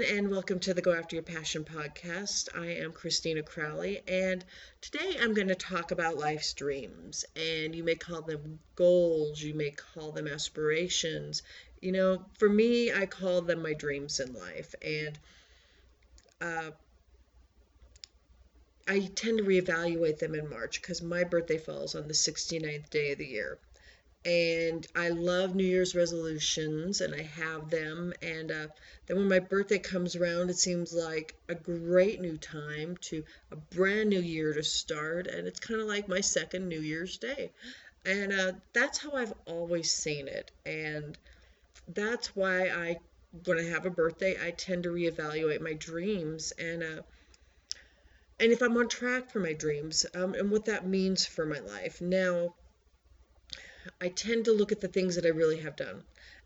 everyone, and welcome to the Go After Your Passion podcast. I am Christina Crowley, and today I'm going to talk about life's dreams. And you may call them goals, you may call them aspirations. You know, for me, I call them my dreams in life. And uh, I tend to reevaluate them in March because my birthday falls on the 69th day of the year and I love New Year's resolutions and I have them. And uh, then when my birthday comes around, it seems like a great new time to a brand new year to start. And it's kind of like my second New Year's Day. And uh, that's how I've always seen it. And that's why I, when I have a birthday, I tend to reevaluate my dreams and, uh, and if I'm on track for my dreams um, and what that means for my life. Now, I tend to look at the things that I really have done.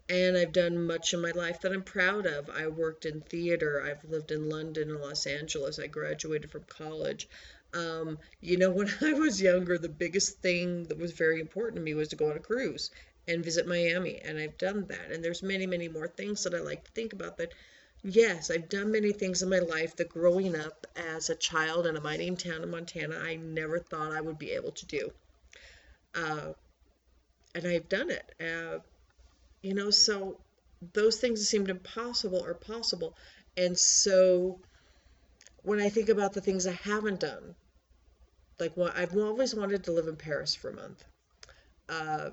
And I've done much in my life that I'm proud of. I worked in theater. I've lived in London and Los Angeles. I graduated from college. Um, you know, when I was younger, the biggest thing that was very important to me was to go on a cruise and visit Miami. And I've done that. And there's many, many more things that I like to think about that. Yes, I've done many things in my life that growing up as a child in a mining town in Montana, I never thought I would be able to do. Uh, and I've done it. Uh, you know, so those things that seemed impossible are possible. And so when I think about the things I haven't done, like what I've always wanted to live in Paris for a month. Uh,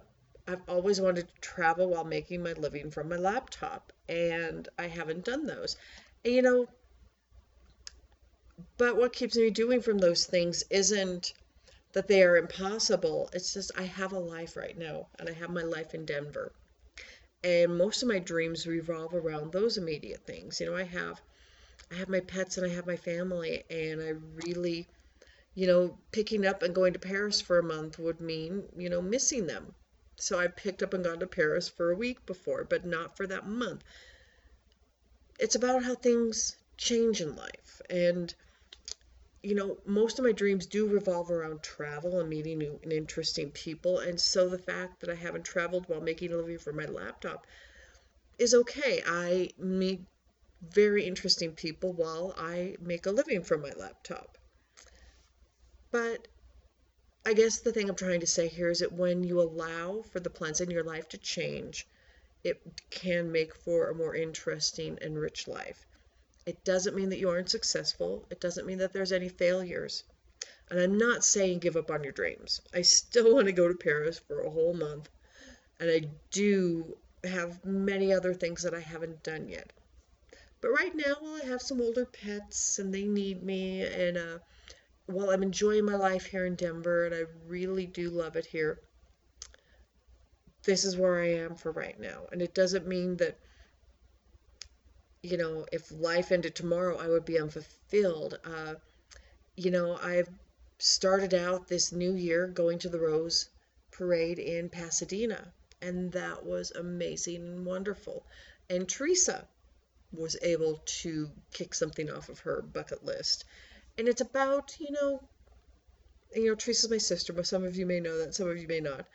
I've always wanted to travel while making my living from my laptop, and I haven't done those. And, you know, but what keeps me doing from those things isn't that they are impossible. It's just I have a life right now, and I have my life in Denver. And most of my dreams revolve around those immediate things. You know, I have I have my pets and I have my family, and I really, you know, picking up and going to Paris for a month would mean, you know, missing them. So I picked up and gone to Paris for a week before, but not for that month. It's about how things change in life. And you know, most of my dreams do revolve around travel and meeting new and interesting people. And so the fact that I haven't traveled while making a living for my laptop is okay. I meet very interesting people while I make a living from my laptop. But I guess the thing I'm trying to say here is that when you allow for the plans in your life to change, it can make for a more interesting and rich life. It doesn't mean that you aren't successful. It doesn't mean that there's any failures. And I'm not saying give up on your dreams. I still want to go to Paris for a whole month. And I do have many other things that I haven't done yet. But right now, while I have some older pets and they need me, and uh, while I'm enjoying my life here in Denver, and I really do love it here, this is where I am for right now. And it doesn't mean that you know, if life ended tomorrow, I would be unfulfilled. Uh, you know, I've started out this new year going to the Rose Parade in Pasadena, and that was amazing and wonderful. And Teresa was able to kick something off of her bucket list. And it's about, you know, you know, Teresa's my sister, but some of you may know that, some of you may not.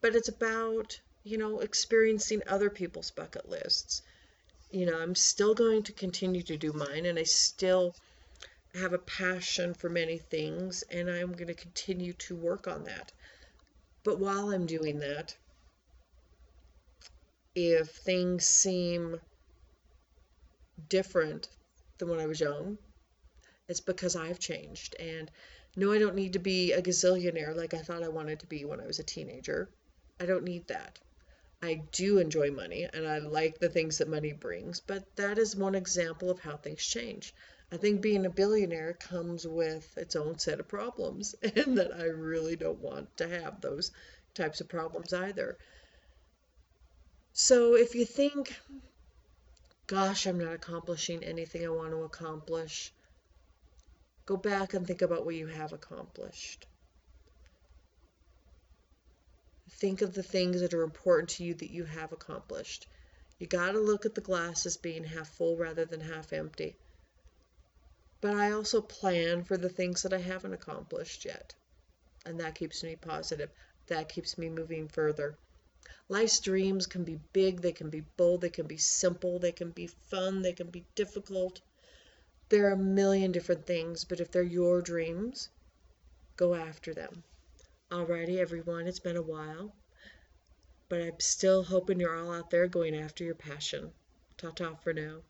But it's about, you know, experiencing other people's bucket lists you know, I'm still going to continue to do mine and I still have a passion for many things and I'm going to continue to work on that. But while I'm doing that, if things seem different than when I was young, it's because I've changed. And no, I don't need to be a gazillionaire like I thought I wanted to be when I was a teenager. I don't need that. I do enjoy money and I like the things that money brings, but that is one example of how things change. I think being a billionaire comes with its own set of problems, and that I really don't want to have those types of problems either. So if you think, gosh, I'm not accomplishing anything I want to accomplish, go back and think about what you have accomplished. Think of the things that are important to you that you have accomplished. You got to look at the glass as being half full rather than half empty. But I also plan for the things that I haven't accomplished yet. And that keeps me positive. That keeps me moving further. Life's dreams can be big, they can be bold, they can be simple, they can be fun, they can be difficult. There are a million different things, but if they're your dreams, go after them. Alrighty, everyone, it's been a while, but I'm still hoping you're all out there going after your passion. Ta ta for now.